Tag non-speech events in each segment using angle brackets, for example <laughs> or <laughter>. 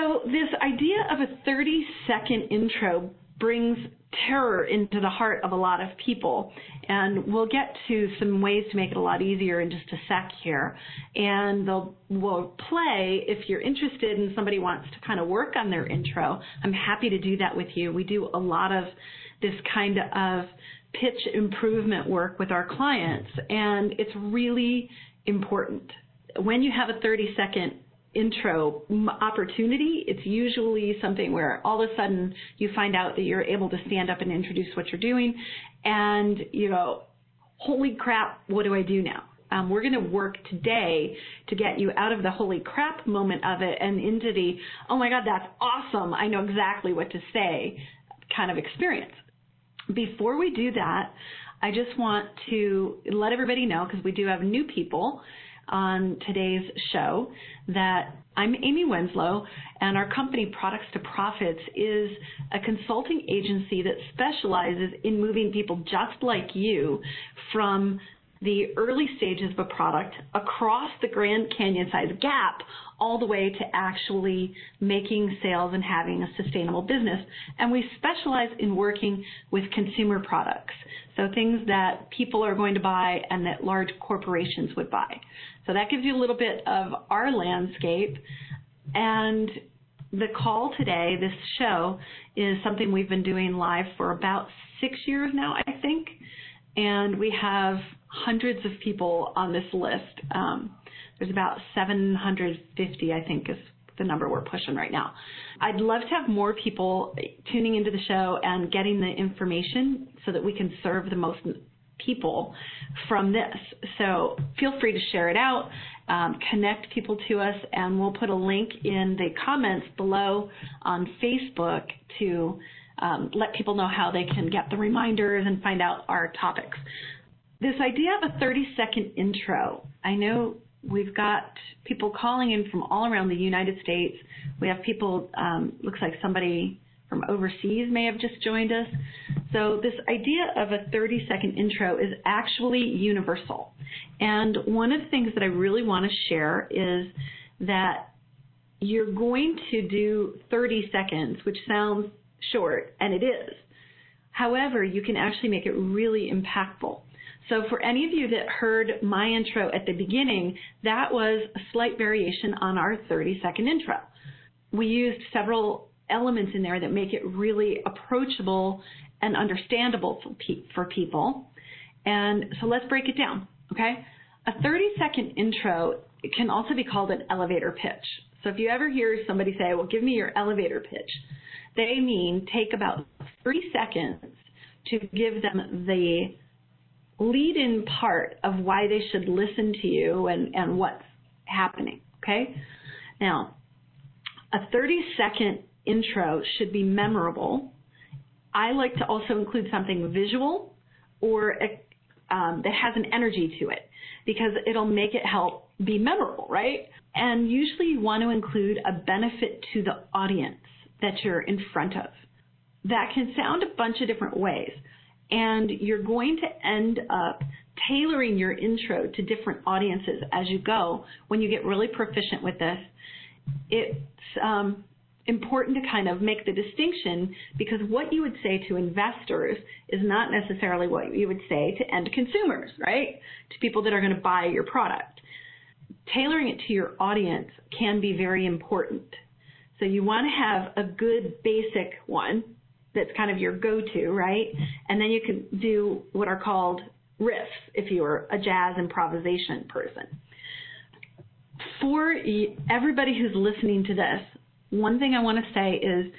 So this idea of a 30 second intro brings terror into the heart of a lot of people. And we'll get to some ways to make it a lot easier in just a sec here. And they'll, we'll play if you're interested and somebody wants to kind of work on their intro. I'm happy to do that with you. We do a lot of this kind of pitch improvement work with our clients and it's really important. When you have a 30 second intro opportunity, it's usually something where all of a sudden you find out that you're able to stand up and introduce what you're doing, and you go, holy crap, what do I do now? Um, we're going to work today to get you out of the holy crap moment of it and into the, oh my God, that's awesome. I know exactly what to say kind of experience. Before we do that, I just want to let everybody know, because we do have new people, on today's show that I'm Amy Wenslow, and our company Products to Profits is a consulting agency that specializes in moving people just like you from the early stages of a product across the Grand Canyon size gap all the way to actually making sales and having a sustainable business. And we specialize in working with consumer products. So things that people are going to buy and that large corporations would buy. So that gives you a little bit of our landscape. And the call today, this show, is something we've been doing live for about six years now, I think. And we have hundreds of people on this list. Um, there's about 750, I think, is the number we're pushing right now. I'd love to have more people tuning into the show and getting the information so that we can serve the most people from this. So feel free to share it out, um, connect people to us, and we'll put a link in the comments below on Facebook to um, let people know how they can get the reminders and find out our topics. This idea of a 30 second intro, I know We've got people calling in from all around the United States. We have people, um, looks like somebody from overseas may have just joined us. So this idea of a 30 second intro is actually universal. And one of the things that I really want to share is that you're going to do 30 seconds, which sounds short, and it is. However, you can actually make it really impactful. So for any of you that heard my intro at the beginning, that was a slight variation on our 30 second intro. We used several elements in there that make it really approachable and understandable for, pe- for people. And so let's break it down, okay? A 30 second intro can also be called an elevator pitch. So if you ever hear somebody say, well, give me your elevator pitch, they mean take about 30 seconds to give them the lead in part of why they should listen to you and, and what's happening. Okay? Now, a 30 second intro should be memorable. I like to also include something visual or um, that has an energy to it because it'll make it help be memorable, right? And usually you want to include a benefit to the audience that you're in front of. That can sound a bunch of different ways and you're going to end up tailoring your intro to different audiences as you go. When you get really proficient with this, it's um, important to kind of make the distinction because what you would say to investors is not necessarily what you would say to end consumers, right? To people that are going to buy your product. Tailoring it to your audience can be very important. So you want to have a good basic one that's kind of your go-to, right? And then you can do what are called riffs if you're a jazz improvisation person. For everybody who's listening to this, one thing I want to say is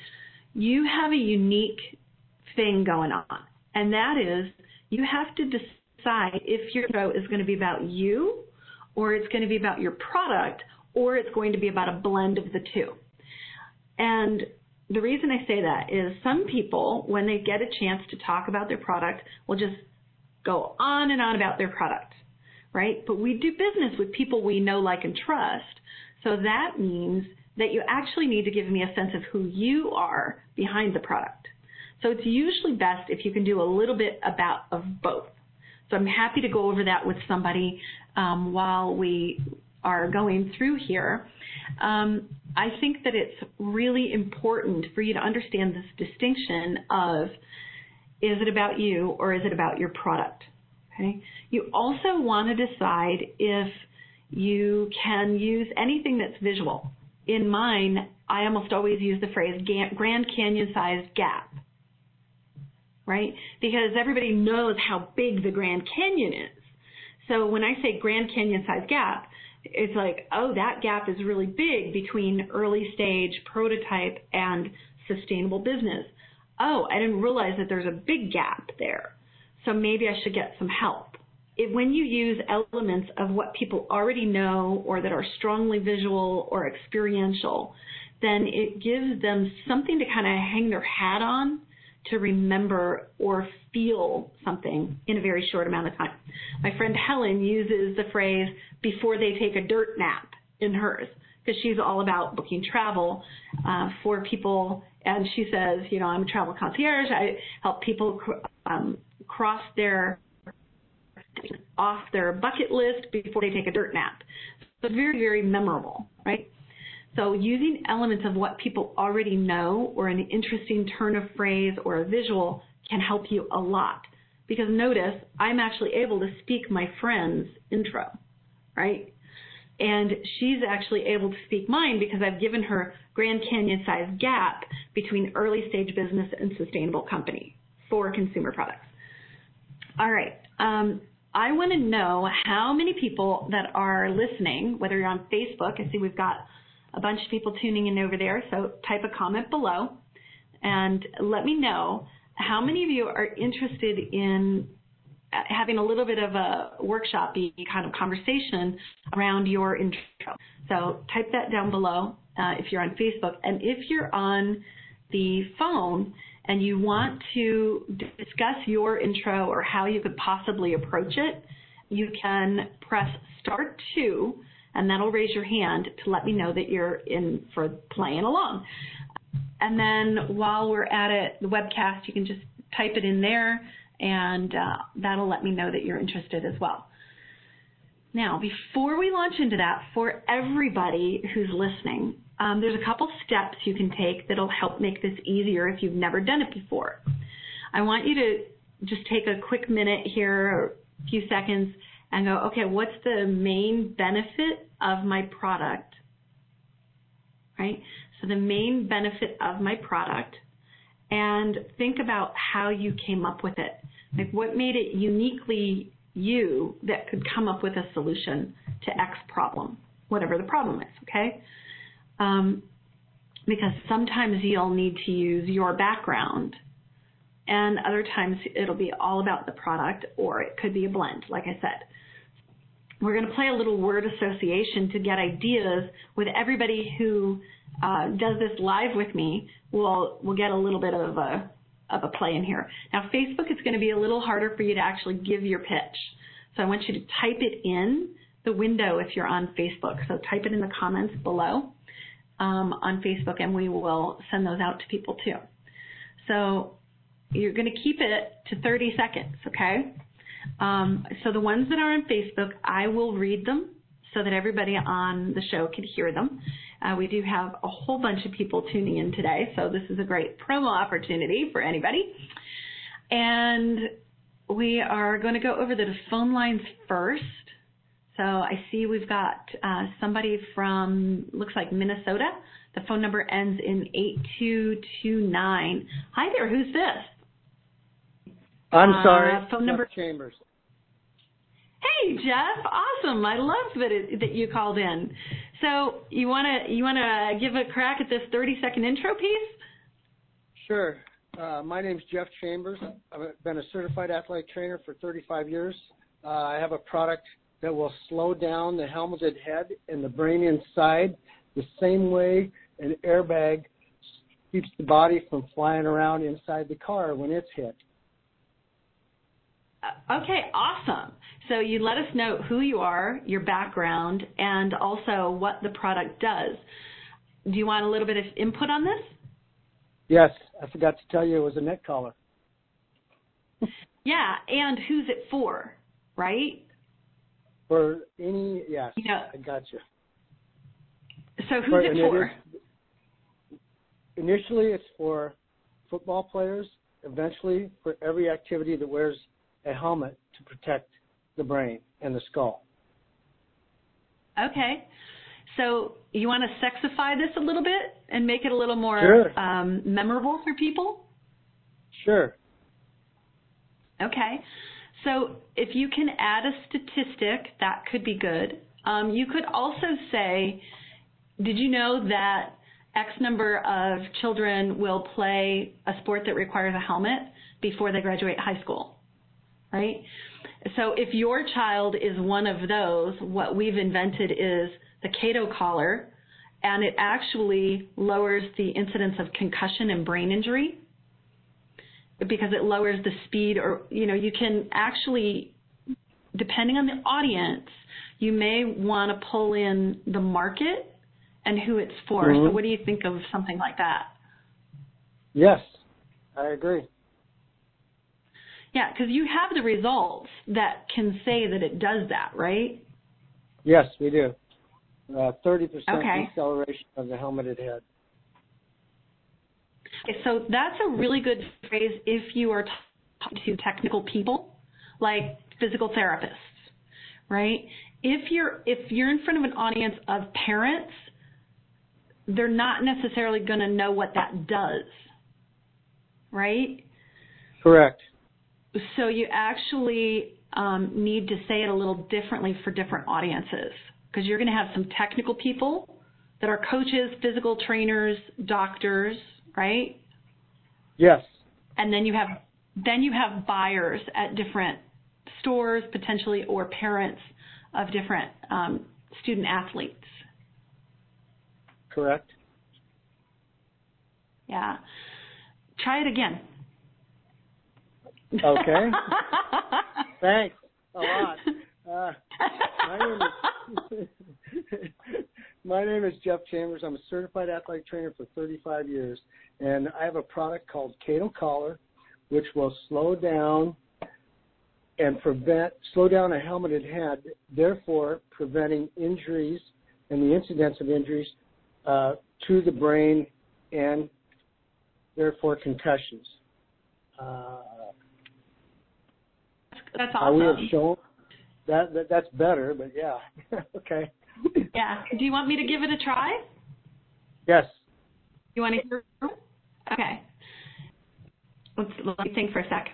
you have a unique thing going on, and that is you have to decide if your show is going to be about you, or it's going to be about your product, or it's going to be about a blend of the two. And the reason I say that is some people, when they get a chance to talk about their product, will just go on and on about their product, right? But we do business with people we know, like, and trust. So that means that you actually need to give me a sense of who you are behind the product. So it's usually best if you can do a little bit about of both. So I'm happy to go over that with somebody um, while we are going through here, um, I think that it's really important for you to understand this distinction of is it about you or is it about your product? Okay. You also want to decide if you can use anything that's visual. In mine, I almost always use the phrase Grand Canyon sized gap, right? Because everybody knows how big the Grand Canyon is. So when I say Grand Canyon sized gap, it's like, oh, that gap is really big between early stage prototype and sustainable business. Oh, I didn't realize that there's a big gap there. So maybe I should get some help. If, when you use elements of what people already know or that are strongly visual or experiential, then it gives them something to kind of hang their hat on to remember or feel something in a very short amount of time. My friend Helen uses the phrase before they take a dirt nap in hers because she's all about booking travel uh, for people. And she says, you know, I'm a travel concierge. I help people um, cross their off their bucket list before they take a dirt nap. So very, very memorable, right? So using elements of what people already know or an interesting turn of phrase or a visual can help you a lot. Because notice, I'm actually able to speak my friend's intro, right? And she's actually able to speak mine because I've given her Grand Canyon sized gap between early stage business and sustainable company for consumer products. All right. Um, I want to know how many people that are listening, whether you're on Facebook, I see we've got a bunch of people tuning in over there, so type a comment below and let me know how many of you are interested in having a little bit of a workshopy kind of conversation around your intro. So type that down below uh, if you're on Facebook. And if you're on the phone and you want to discuss your intro or how you could possibly approach it, you can press star two and that'll raise your hand to let me know that you're in for playing along. And then while we're at it, the webcast, you can just type it in there and uh, that'll let me know that you're interested as well. Now, before we launch into that, for everybody who's listening, um, there's a couple steps you can take that'll help make this easier if you've never done it before. I want you to just take a quick minute here, a few seconds, and go, okay, what's the main benefit of my product? Right? So the main benefit of my product and think about how you came up with it. Like what made it uniquely you that could come up with a solution to X problem, whatever the problem is, okay? Um, because sometimes you'll need to use your background and other times it'll be all about the product or it could be a blend, like I said. We're going to play a little word association to get ideas with everybody who uh, does this live with me. We'll we'll get a little bit of a of a play in here. Now Facebook is going to be a little harder for you to actually give your pitch. So I want you to type it in the window if you're on Facebook. So type it in the comments below um, on Facebook and we will send those out to people too. So you're going to keep it to 30 seconds, okay? Um, so the ones that are on Facebook, I will read them so that everybody on the show can hear them. Uh, we do have a whole bunch of people tuning in today, so this is a great promo opportunity for anybody. And we are going to go over the phone lines first. So I see we've got uh, somebody from, looks like Minnesota. The phone number ends in 8229. Hi there, who's this? I'm uh, sorry. Uh, phone number Chambers. Hey Jeff, awesome! I love that it, that you called in. So you wanna you wanna give a crack at this 30 second intro piece? Sure. Uh, my name's Jeff Chambers. I've been a certified athletic trainer for 35 years. Uh, I have a product that will slow down the helmeted head and the brain inside the same way an airbag keeps the body from flying around inside the car when it's hit. Okay, awesome. So you let us know who you are, your background, and also what the product does. Do you want a little bit of input on this? Yes, I forgot to tell you it was a neck collar. <laughs> yeah, and who's it for, right? For any, yes, You know, I got you. so who's For- it for? is- initially, it's for football players. Eventually, for every activity that wears a helmet to protect the brain and the skull. Okay. So you want to sexify this a little bit and make it a little more Sure. um, memorable for people? Sure. Okay. So if you can add a statistic, that could be good. Um, you could also say, did you know that X number of children will play a sport that requires a helmet before they graduate high school? Right? So if your child is one of those, what we've invented is the Cato collar, and it actually lowers the incidence of concussion and brain injury because it lowers the speed or you know you can actually depending on the audience you may want to pull in the market and who it's for so Mhm. what do you think of something like that Yes, I agree. Yeah because you have the results that can say that it does that right Yes, we do. Uh, 30% Okay. deceleration of the helmeted head. Okay, so that's a really good phrase if you are talking to technical people, like physical therapists, right? If you're if you're in front of an audience of parents, they're not necessarily going to know what that does, right? Correct. So you actually um, need to say it a little differently for different audiences because you're going to have some technical people that are coaches, physical trainers, doctors, right? Yes. and then you have then you have buyers at different stores potentially or parents of different um, student athletes. Correct. Yeah, try it again. Okay. <laughs> Thanks a lot. Uh, my name is <laughs> my name is Jeff Chambers. I'm a certified athletic trainer for 35 years, and I have a product called Cato Collar, which will slow down and prevent slow down a helmeted head, therefore preventing injuries and the incidence of injuries uh, to the brain and therefore concussions. Uh, That's uh, we have awesome. shown that, that that's better, but yeah, <laughs> okay. Yeah. Do you want me to give it a try? Yes. You want to hear? Okay. Let's, let me think for a sec.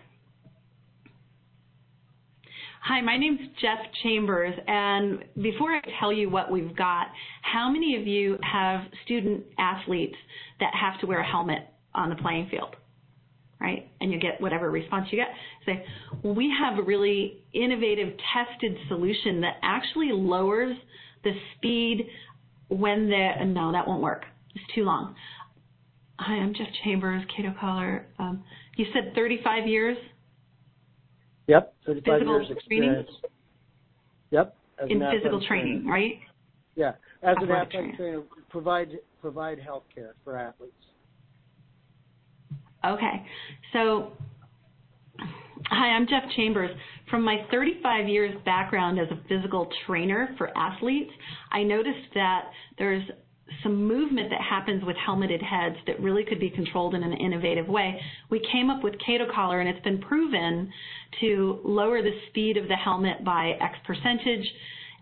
Hi, my name's Jeff Chambers, and before I tell you what we've got, how many of you have student athletes that have to wear a helmet on the playing field? Right? And you get whatever response you get. Say, well, we have a really innovative tested solution that actually lowers the speed when the, no, that won't work. It's too long. Hi, I'm Jeff Chambers, Cato Collar. Um, you said 35 years Yep. 35 Physical years training? experience. Yep. As in physical training, trainer. right? Yeah. As an Athletic athletic trainer, provide provide health care for athletes. Okay. So, hi, I'm Jeff Chambers. From my 35 years background as a physical trainer for athletes, I noticed that there's some movement that happens with helmeted heads that really could be controlled in an innovative way. We came up with Cato Collar, and it's been proven to lower the speed of the helmet by X percentage,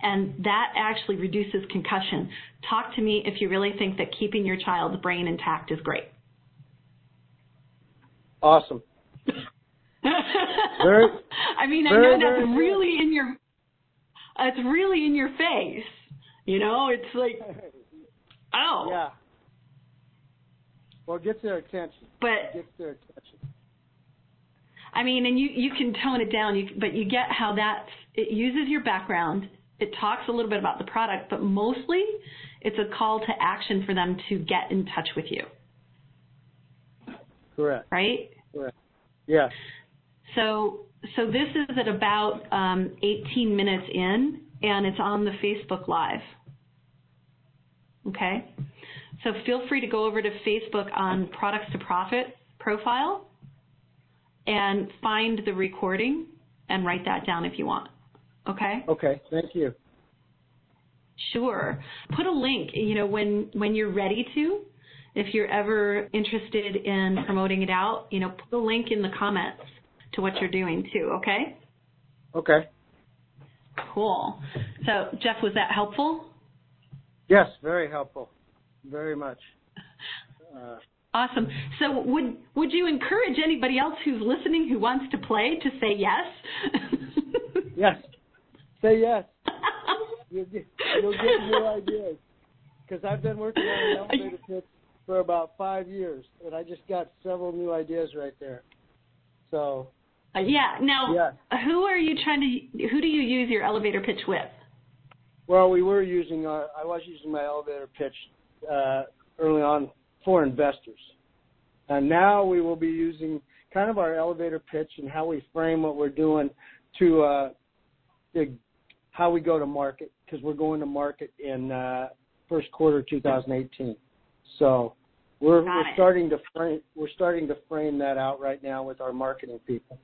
and that actually reduces concussion. Talk to me if you really think that keeping your child's brain intact is great. Awesome. <laughs> Very- I mean, very, I know very that's good. really in your, it's really in your face. You know, it's like, <laughs> oh, Yeah. Well, it gets their attention. but It gets their attention. I mean, and you you can tone it down, you, but you get how that it uses your background. It talks a little bit about the product, but mostly it's a call to action for them to get in touch with you, Correct. right? Correct. Yes. So so this is at about um, 18 minutes in, and it's on the Facebook Live. Okay, so feel free to go over to Facebook on Products to Profit profile and find the recording and write that down if you want. Okay? Okay, thank you. Sure. Put a link, you know, when when you're ready to, if you're ever interested in promoting it out, you know, put a link in the comments to what you're doing too, okay? Okay. Cool. So, Jeff, was that helpful? Yes, very helpful. Very much. Uh, Awesome. So, would would you encourage anybody else who's listening who wants to play to say yes? <laughs> yes. Say yes. You'll get, you'll get new ideas. Because I've been working on an elevator pitch for about five years, and I just got several new ideas right there. So. Uh, yeah. Now, yeah. who are you trying to? Who do you use your elevator pitch with? Well, we were using our. I was using my elevator pitch uh, early on for investors, and now we will be using kind of our elevator pitch and how we frame what we're doing to uh, the, how we go to market because we're going to market in uh, first quarter 2018. So we're, we're starting to frame we're starting to frame that out right now with our marketing people.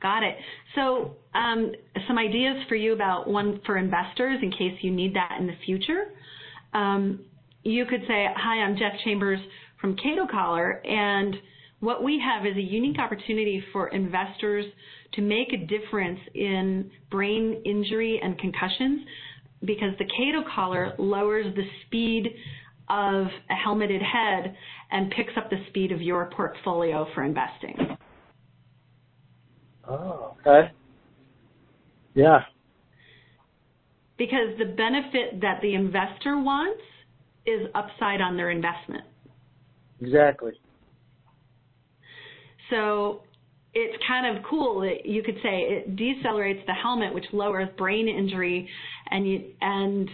Got it. So um, some ideas for you about one for investors in case you need that in the future. Um, you could say, "Hi, I'm Jeff Chambers from Cato Collar, and what we have is a unique opportunity for investors to make a difference in brain injury and concussions because the Cato collar lowers the speed of a helmeted head and picks up the speed of your portfolio for investing. Oh, okay. Yeah. Because the benefit that the investor wants is upside on their investment. Exactly. So it's kind of cool that you could say it decelerates the helmet, which lowers brain injury, and you, and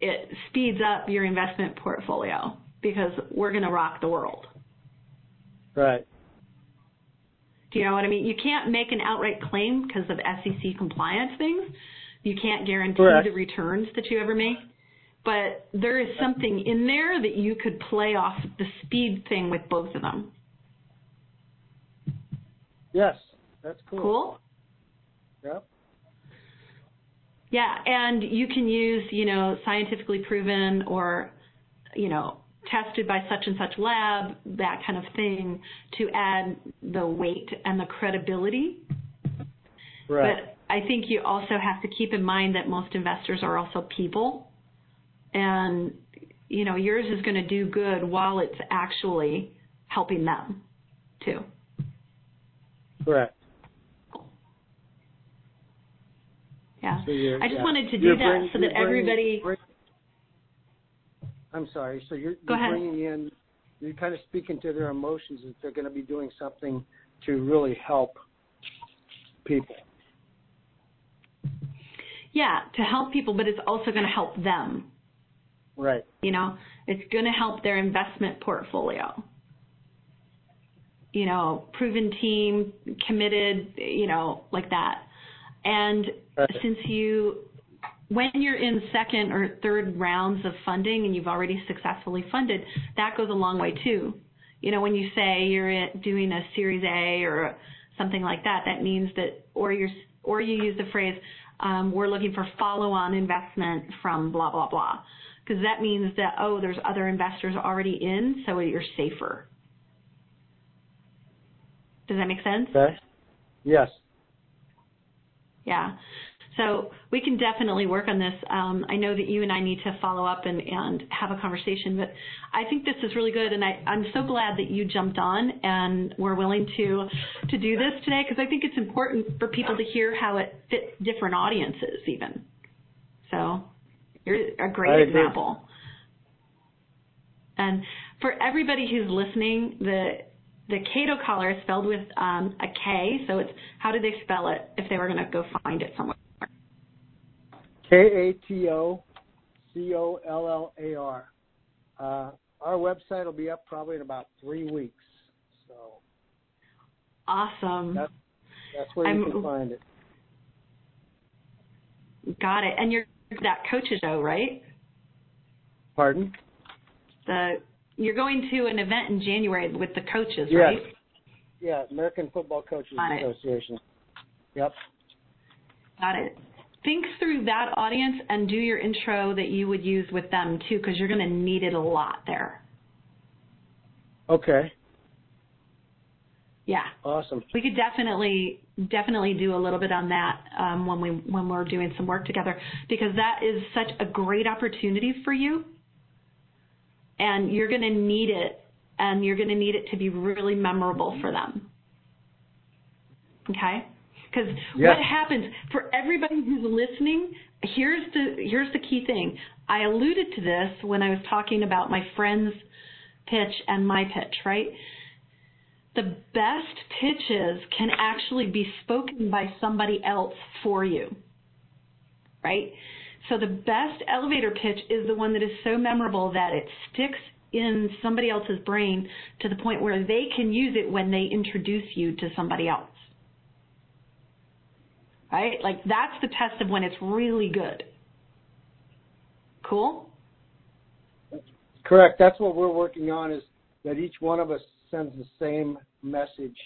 it speeds up your investment portfolio because we're going to rock the world. Right. Do you know what I mean? You can't make an outright claim because of SEC compliance things. You can't guarantee Correct. the returns that you ever make. But there is something in there that you could play off the speed thing with both of them. Yes, that's cool. Cool? Yep. Yeah, and you can use, you know, scientifically proven or, you know, tested by such and such lab, that kind of thing, to add the weight and the credibility. Right. But I think you also have to keep in mind that most investors are also people. And, you know, yours is going to do good while it's actually helping them, too. Correct. Yeah. So I just yeah. wanted to do You're that bring- so that everybody. bring- I'm sorry. So you're, you're bringing in, you're kind of speaking to their emotions that they're going to be doing something to really help people. Yeah, to help people, but it's also going to help them. Right. You know, it's going to help their investment portfolio. You know, proven team, committed, you know, like that. And Since you, when you're in second or third rounds of funding and you've already successfully funded, that goes a long way too. You know, when you say you're doing a Series A or something like that, that means that, or you're, or you use the phrase, um, we're looking for follow-on investment from blah blah blah, because that means that oh, there's other investors already in, so you're safer. Does that make sense? Okay. Yes. Yeah. So we can definitely work on this. Um, I know that you and I need to follow up and, and have a conversation, but I think this is really good, and I, I'm so glad that you jumped on and were willing to to do this today because I think it's important for people to hear how it fits different audiences, even. So you're a great example. And for everybody who's listening, the the Cato collar is spelled with um, a K, so it's how did they spell it if they were going to go find it somewhere? K A T O C O L L A R. Uh, our website will be up probably in about three weeks. So Awesome. That's- that's where you I'm- can find it. Got it. And you're that coaches show, right? Pardon? The you're going to an event in January with the coaches, Yes. right? Yeah, American Football Coaches Got it. Association. Yep. Got it. Think through that audience and do your intro that you would use with them too, because you're going to need it a lot there. Okay. Yeah. Awesome. We could definitely definitely do a little bit on that um, when we when we're doing some work together because that is such a great opportunity for you, and you're going to need it, and you're going to need it to be really memorable for them. Okay. Because yes. what happens for everybody who's listening, here's the here's the key thing. I alluded to this when I was talking about my friend's pitch and my pitch, right? the best pitches can actually be spoken by somebody else for you, right? So the best elevator pitch is the one that is so memorable that it sticks in somebody else's brain to the point where they can use it when they introduce you to somebody else. Right? Like that's the test of when it's really good. Cool? Correct. That's what we're working on is that each one of us sends the same message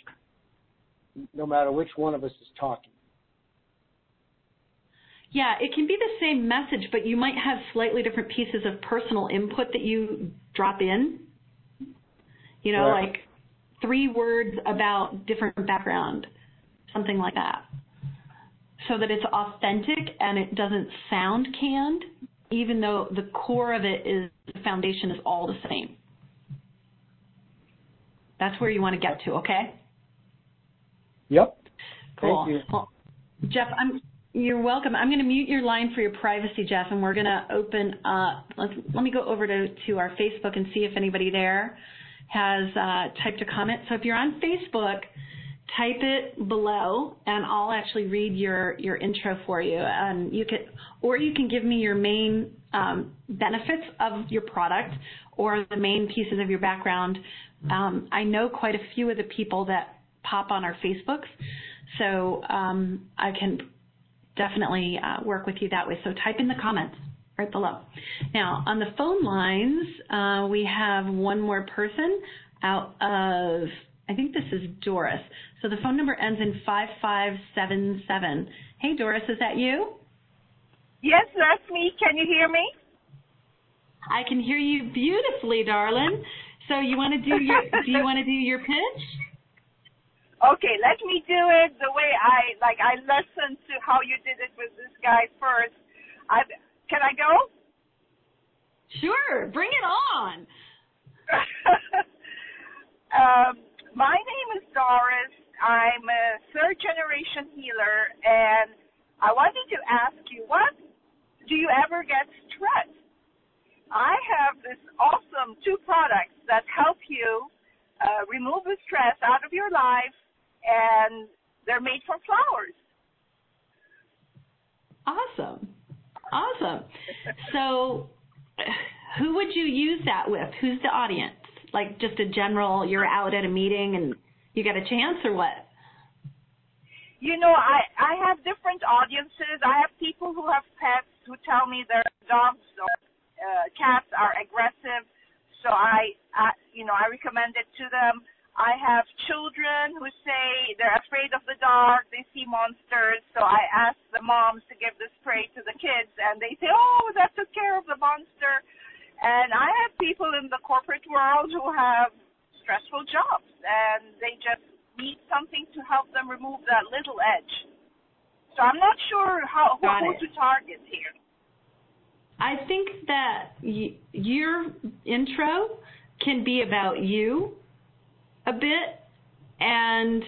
no matter which one of us is talking. Yeah, it can be the same message, but you might have slightly different pieces of personal input that you drop in. You know, right. like three words about different background, something like that. So that it's authentic and it doesn't sound canned, even though the core of it is the foundation is all the same. That's where you want to get to, okay? Yep. Cool. Thank you. Well, Jeff, I'm you're welcome. I'm going to mute your line for your privacy, Jeff, and we're going to open up. Let's, let me go over to, to our Facebook and see if anybody there has uh, typed a comment. So if you're on Facebook, type it below, and I'll actually read your your intro for you. And you can, or you can give me your main um, benefits of your product or the main pieces of your background um, I know quite a few of the people that pop on our Facebooks, so um, I can definitely uh, work with you that way. So type in the comments right below. Now, on the phone lines, uh, we have one more person out of, I think this is Doris. So the phone number ends in 5577. Hey, Doris, is that you? Yes, that's me. Can you hear me? I can hear you beautifully, darling. So you want to do your <laughs> do you want to do your pitch? Okay, let me do it the way I like. I listened to how you did it with this guy first. I can I go? Sure, bring it on. <laughs> um, my name is Doris. I'm a third generation healer, and I wanted to ask you, what do you ever get stressed? I have this awesome two products that help you uh, remove the stress out of your life, and they're made from flowers. Awesome. Awesome. So, who would you use that with? Who's the audience? Like just a general, you're out at a meeting and you get a chance, or what? You know, I I have different audiences. I have people who have pets who tell me their dogs or uh, cats are aggressive, so I, I, you know, I recommend it to them. I have children who say they're afraid of the dark, they see monsters, so I ask the moms to give the spray to the kids, and they say, oh, that took care of the monster. And I have people in the corporate world who have stressful jobs, and they just need something to help them remove that little edge. So I'm not sure how who, who to target here. I think that y- your intro can be about you a bit, and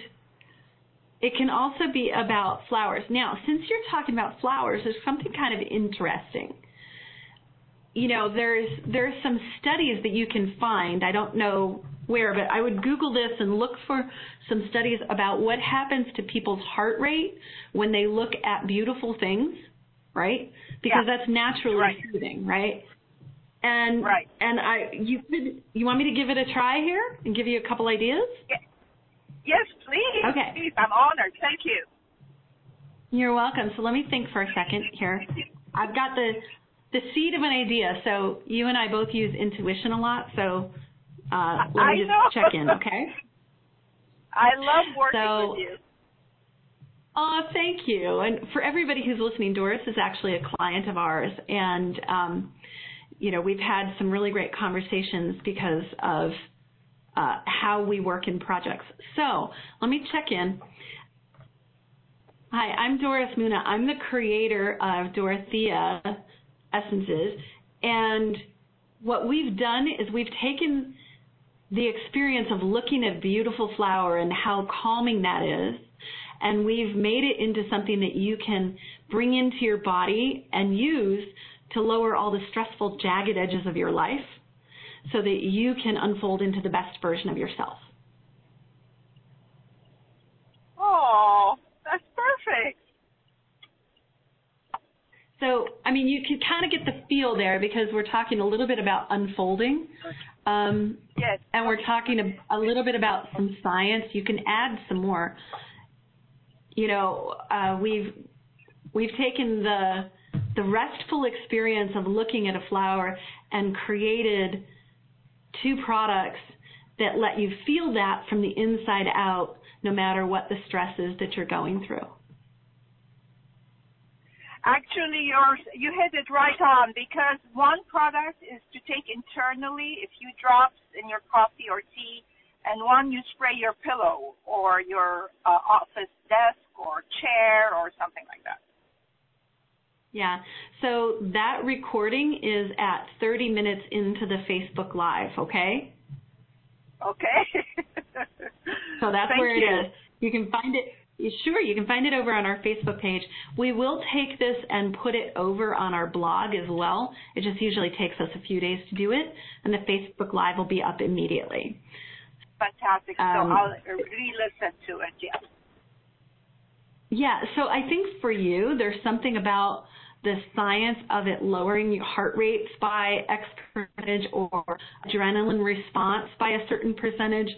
it can also be about flowers. Now, since you're talking about flowers, there's something kind of interesting. You know, there's there's some studies that you can find. I don't know where, but I would Google this and look for some studies about what happens to people's heart rate when they look at beautiful things right? Because yeah. that's naturally right. soothing, right? And right. and I you could you want me to give it a try here and give you a couple ideas? Yes, please. Okay. Please, I'm honored. Thank you. You're welcome. So let me think for a second here. I've got the the seed of an idea. So you and I both use intuition a lot. So uh, let me just check in, okay? <laughs> I love working so, with you. Oh, thank you. And for everybody who's listening, Doris is actually a client of ours, and um, you know we've had some really great conversations because of uh, how we work in projects. So let me check in. Hi, I'm Doris Muna. I'm the creator of Dorothea Essences, and what we've done is we've taken the experience of looking at beautiful flower and how calming that is and we've made it into something that you can bring into your body and use to lower all the stressful, jagged edges of your life so that you can unfold into the best version of yourself. Oh, that's perfect. So, I mean, you can kind of get the feel there because we're talking a little bit about unfolding. Um, yes. And we're talking a, a little bit about some science. You can add some more you know, uh, we've we've taken the the restful experience of looking at a flower and created two products that let you feel that from the inside out, no matter what the stress is that you're going through. Actually, yours you hit it right on because one product is to take internally a few drops in your coffee or tea, and one you spray your pillow or your uh, office desk or chair or something like that. Yeah. So that recording is at 30 minutes into the Facebook Live, okay? Okay. <laughs> so that's Thank where you. it is. You can find it. Sure, you can find it over on our Facebook page. We will take this and put it over on our blog as well. It just usually takes us a few days to do it, and the Facebook Live will be up immediately. Fantastic. Um, so I'll re-listen to it. Yeah. Yeah, so I think for you, there's something about the science of it lowering your heart rates by X percentage or adrenaline response by a certain percentage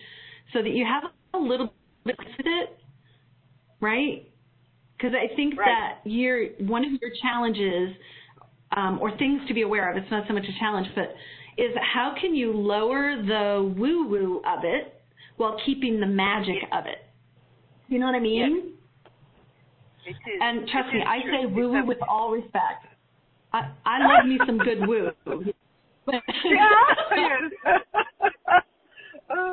so that you have a little bit with it, right? Because I think Right. that you're, one of your challenges, um, or things to be aware of, it's not so much a challenge, but is how can you lower the woo woo of it while keeping the magic of it? You know what I mean? Is. And trust me, is I say woo woo with all respect. I, I <laughs> love me some good woo. <laughs> <laughs> Yeah.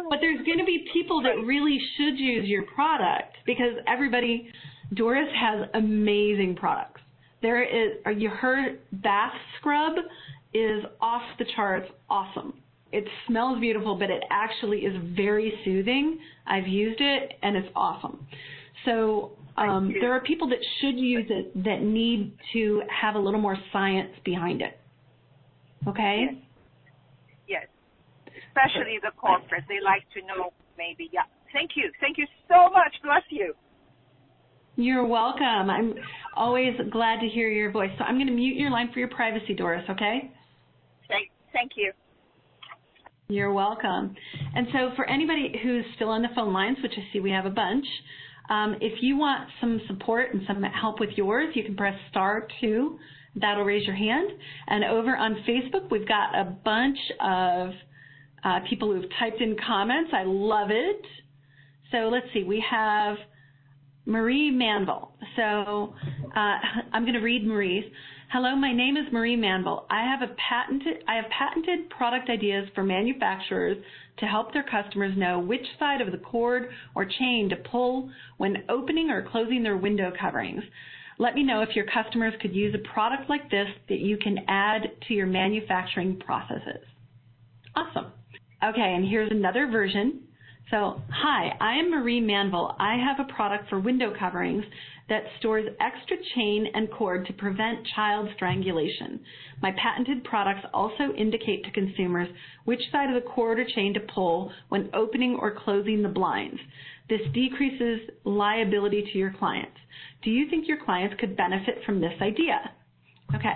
But there's going to be people that really should use your product because everybody, Doris has amazing products. There is, are you heard bath scrub is off the charts awesome. It smells beautiful, but it actually is very soothing. I've used it and it's awesome. So um, there are people that should use it that need to have a little more science behind it. Okay? Especially the corporate. They like to know maybe. Yeah. Thank you. Thank you so much. Bless you. You're welcome. I'm always glad to hear your voice. So I'm going to mute your line for your privacy, Doris, okay? Thank, thank you. You're welcome. And so for anybody who's still on the phone lines, which I see we have a bunch, um, if you want some support and some help with yours, you can press star two. That'll raise your hand. And over on Facebook, we've got a bunch of uh, people who've typed in comments. I love it. So let's see. We have Marie Manville. So uh, I'm going to read Marie's. Hello, my name is Marie Manville. I have a patented I have patented product ideas for manufacturers to help their customers know which side of the cord or chain to pull when opening or closing their window coverings. Let me know if your customers could use a product like this that you can add to your manufacturing processes. Awesome. Okay, and here's another version. So, hi, I am Marie Manville. I have a product for window coverings that stores extra chain and cord to prevent child strangulation. My patented products also indicate to consumers which side of the cord or chain to pull when opening or closing the blinds. This decreases liability to your clients. Do you think your clients could benefit from this idea? Okay,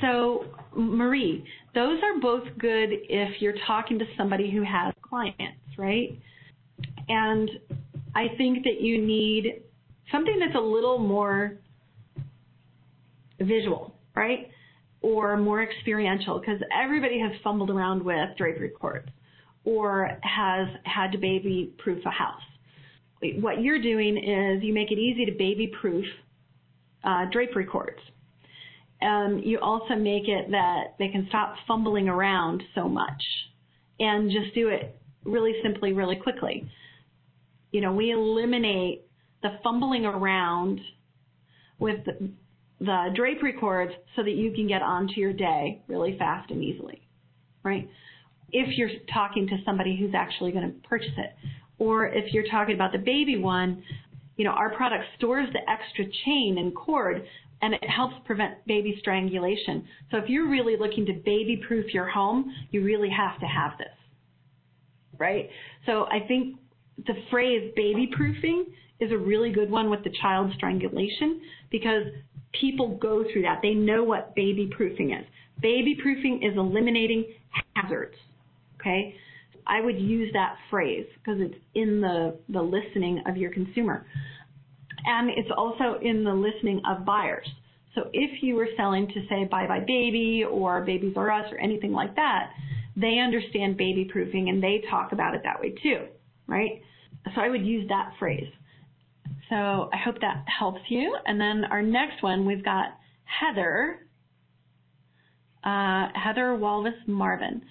so Marie, those are both good if you're talking to somebody who has clients, right? And I think that you need something that's a little more visual, right? Or more experiential, because everybody has fumbled around with drapery cords or has had to baby proof a house what you're doing is you make it easy to baby proof uh, drapery cords. Um, you also make it that they can stop fumbling around so much and just do it really simply, really quickly. You know, we eliminate the fumbling around with the, the drapery cords so that you can get onto your day really fast and easily, right? If you're talking to somebody who's actually going to purchase it. Or if you're talking about the baby one, you know, our product stores the extra chain and cord and it helps prevent baby strangulation. So if you're really looking to baby proof your home, you really have to have this. Right? So I think the phrase baby proofing is a really good one with the child strangulation because people go through that. They know what baby proofing is. Baby proofing is eliminating hazards. Okay? I would use that phrase because it's in the, the listening of your consumer. And it's also in the listening of buyers. So if you were selling to say Buy Buy Baby or Babies R Us or anything like that, they understand baby proofing and they talk about it that way too, right? So I would use that phrase. So I hope that helps you. And then our next one, we've got Heather, uh, Heather Walvis Marvin.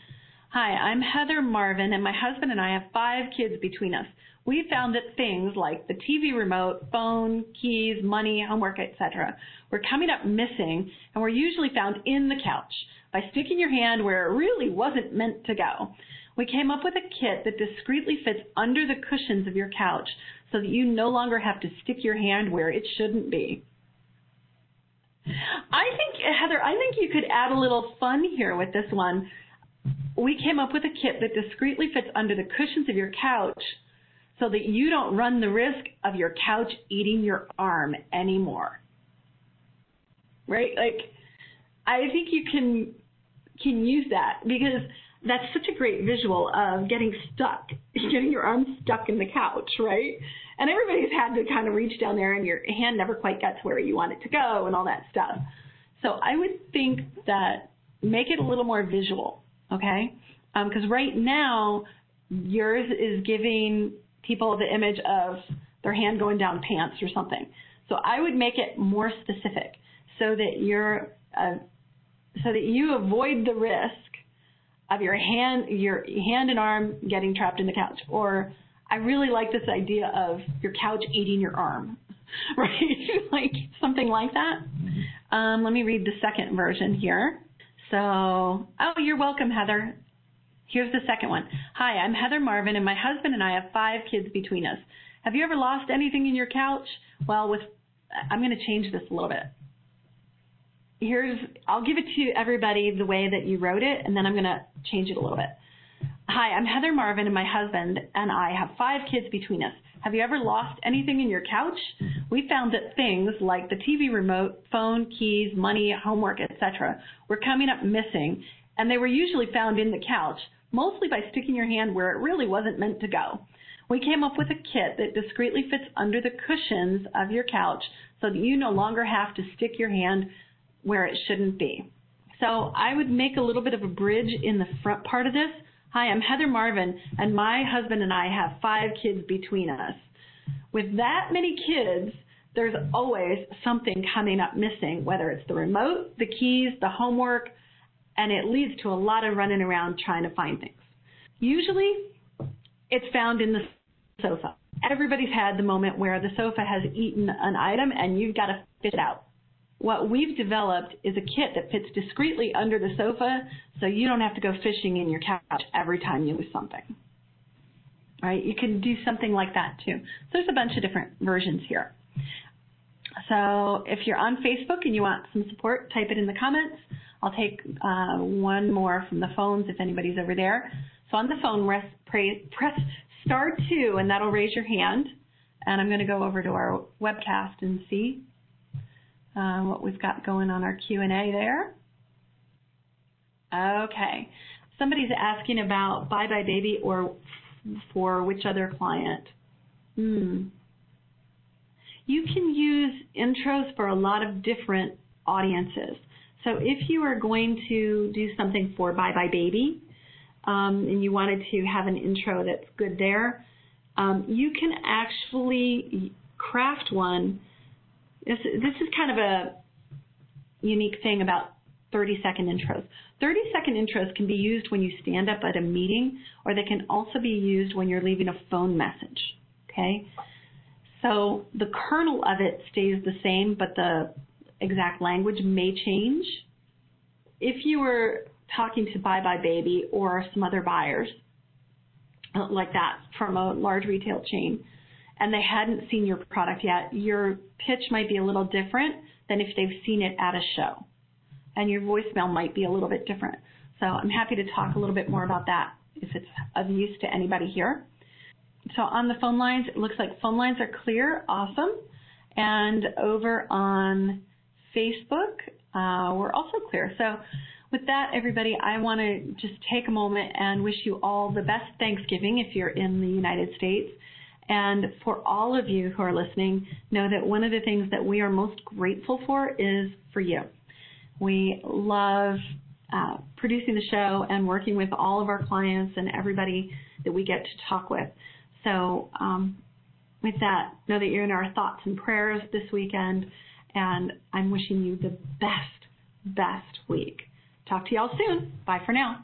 Hi, I'm Heather Marvin, and my husband and I have five kids between us. We found that things like the TV remote, phone, keys, money, homework, etc., were coming up missing and were usually found in the couch by sticking your hand where it really wasn't meant to go. We came up with a kit that discreetly fits under the cushions of your couch so that you no longer have to stick your hand where it shouldn't be. I think, Heather, I think you could add a little fun here with this one we came up with a kit that discreetly fits under the cushions of your couch so that you don't run the risk of your couch eating your arm anymore. Right? Like, I think you can can use that because that's such a great visual of getting stuck, <laughs> getting your arm stuck in the couch, right? And everybody's had to kind of reach down there and your hand never quite gets where you want it to go and all that stuff. So I would think that make it a little more visual okay? Because um, right now, yours is giving people the image of their hand going down pants or something. So I would make it more specific so that you're uh, so that you avoid the risk of your hand your hand and arm getting trapped in the couch. Or I really like this idea of your couch eating your arm, <laughs> right? <laughs> like something like that. Um, let me read the second version here. So, oh, you're welcome, Heather. Here's the second one. Hi, I'm Heather Marvin, and my husband and I have five kids between us. Have you ever lost anything in your couch? Well, with I'm going to change this a little bit. Here's I'll give it to everybody the way that you wrote it, and then I'm going to change it a little bit. Hi, I'm Heather Marvin, and my husband and I have five kids between us. Have you ever lost anything in your couch? We found that things like the TV remote, phone, keys, money, homework, etc., were coming up missing, and they were usually found in the couch, mostly by sticking your hand where it really wasn't meant to go. We came up with a kit that discreetly fits under the cushions of your couch so that you no longer have to stick your hand where it shouldn't be. So I would make a little bit of a bridge in the front part of this Hi, I'm Heather Marvin, and my husband and I have five kids between us. With that many kids, there's always something coming up missing, whether it's the remote, the keys, the homework, and it leads to a lot of running around trying to find things. Usually, it's found in the sofa. Everybody's had the moment where the sofa has eaten an item and you've got to fish it out. What we've developed is a kit that fits discreetly under the sofa so you don't have to go fishing in your couch every time you lose something. Right? You can do something like that too. So there's a bunch of different versions here. So if you're on Facebook and you want some support, type it in the comments. I'll take uh, one more from the phones if anybody's over there. So on the phone, press, press star two and that'll raise your hand. And I'm going to go over to our webcast and see uh, what we've got going on our Q&A there. Okay. Somebody's asking about Buy Buy Baby or for which other client? Hmm. You can use intros for a lot of different audiences. So if you are going to do something for Buy Buy Baby um, and you wanted to have an intro that's good there, um, you can actually craft one. This, this is kind of a unique thing about 30 second intros. 30 second intros can be used when you stand up at a meeting or they can also be used when you're leaving a phone message. Okay? So the kernel of it stays the same, but the exact language may change. If you were talking to Buy Buy Baby or some other buyers uh, like that from a large retail chain, and they hadn't seen your product yet, your pitch might be a little different than if they've seen it at a show. And your voicemail might be a little bit different. So I'm happy to talk a little bit more about that if it's of use to anybody here. So on the phone lines, it looks like phone lines are clear. Awesome. And over on Facebook, uh, we're also clear. So with that, everybody, I want to just take a moment and wish you all the best Thanksgiving if you're in the United States. And for all of you who are listening, know that one of the things that we are most grateful for is for you. We love uh, producing the show and working with all of our clients and everybody that we get to talk with. So, um, with that, know that you're in our thoughts and prayers this weekend, and I'm wishing you the best, best week. Talk to y'all soon. Bye for now.